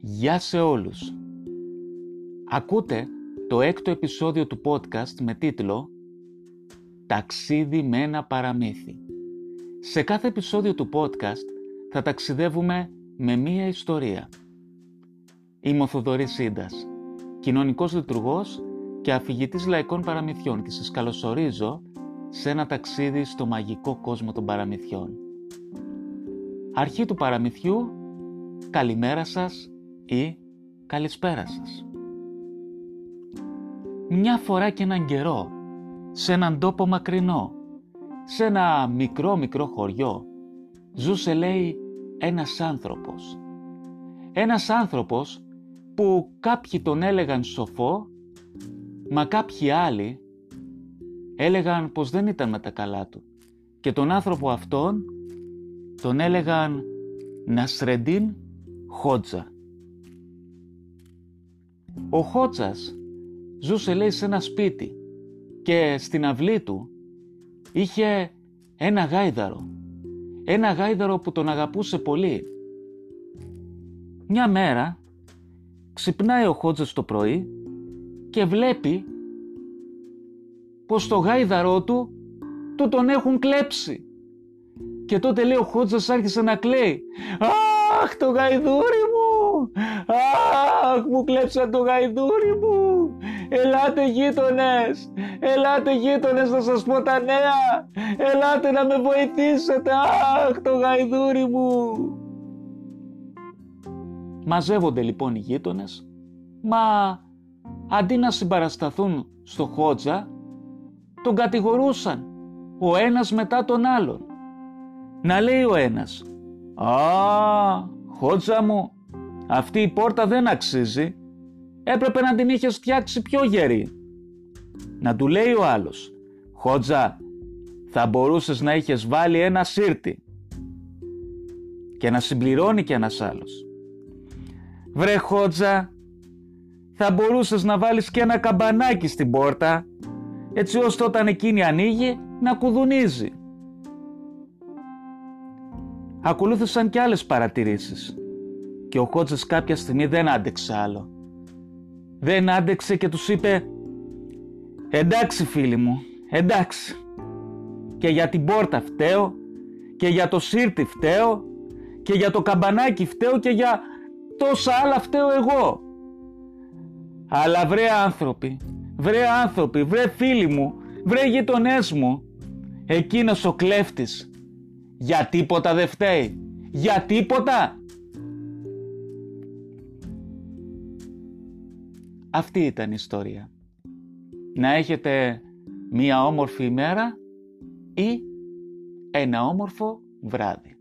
Γεια σε όλους. Ακούτε το έκτο επεισόδιο του podcast με τίτλο «Ταξίδι με ένα παραμύθι». Σε κάθε επεισόδιο του podcast θα ταξιδεύουμε με μία ιστορία. Είμαι ο Θοδωρής Σίντας, κοινωνικός λειτουργός και αφηγητής λαϊκών παραμυθιών και σας καλωσορίζω σε ένα ταξίδι στο μαγικό κόσμο των παραμυθιών. Αρχή του παραμυθιού, καλημέρα σας ή καλησπέρα σας. Μια φορά και έναν καιρό, σε έναν τόπο μακρινό, σε ένα μικρό μικρό χωριό, ζούσε λέει ένας άνθρωπος. Ένας άνθρωπος που κάποιοι τον έλεγαν σοφό, μα κάποιοι άλλοι έλεγαν πως δεν ήταν με τα καλά του. Και τον άνθρωπο αυτόν τον έλεγαν Νασρεντίν Χότζα. Ο Χότσας ζούσε λέει σε ένα σπίτι και στην αυλή του είχε ένα γάιδαρο. Ένα γάιδαρο που τον αγαπούσε πολύ. Μια μέρα ξυπνάει ο Χότσας το πρωί και βλέπει πως το γάιδαρό του του τον έχουν κλέψει. Και τότε λέει ο Χότσας άρχισε να κλαίει. Αχ το γαϊδούρι μου! Αχ μου κλέψαν το γαϊδούρι μου! Ελάτε γείτονες! Ελάτε γείτονες να σας πω τα νέα! Ελάτε να με βοηθήσετε! Αχ το γαϊδούρι μου! Μαζεύονται λοιπόν οι γείτονες, μα αντί να συμπαρασταθούν στο Χότζα, τον κατηγορούσαν ο ένας μετά τον άλλον. Να λέει ο ένας «Α, Χότζα μου, αυτή η πόρτα δεν αξίζει, έπρεπε να την είχες φτιάξει πιο γερή». Να του λέει ο άλλος «Χότζα, θα μπορούσες να είχες βάλει ένα σύρτη» και να συμπληρώνει και ένας άλλος. «Βρε Χότζα, θα μπορούσες να βάλεις και ένα καμπανάκι στην πόρτα έτσι ώστε όταν εκείνη ανοίγει να κουδουνίζει. Ακολούθησαν και άλλες παρατηρήσεις και ο Χότζας κάποια στιγμή δεν άντεξε άλλο. Δεν άντεξε και τους είπε «Εντάξει φίλοι μου, εντάξει, και για την πόρτα φταίω και για το σύρτι φταίω και για το καμπανάκι φταίω και για τόσα άλλα φταίω εγώ. Αλλά βρε άνθρωποι, βρε άνθρωποι, βρε φίλοι μου, βρε γειτονές μου, εκείνος ο κλέφτης, για τίποτα δεν φταίει, για τίποτα. Αυτή ήταν η ιστορία. Να έχετε μία όμορφη ημέρα ή ένα όμορφο βράδυ.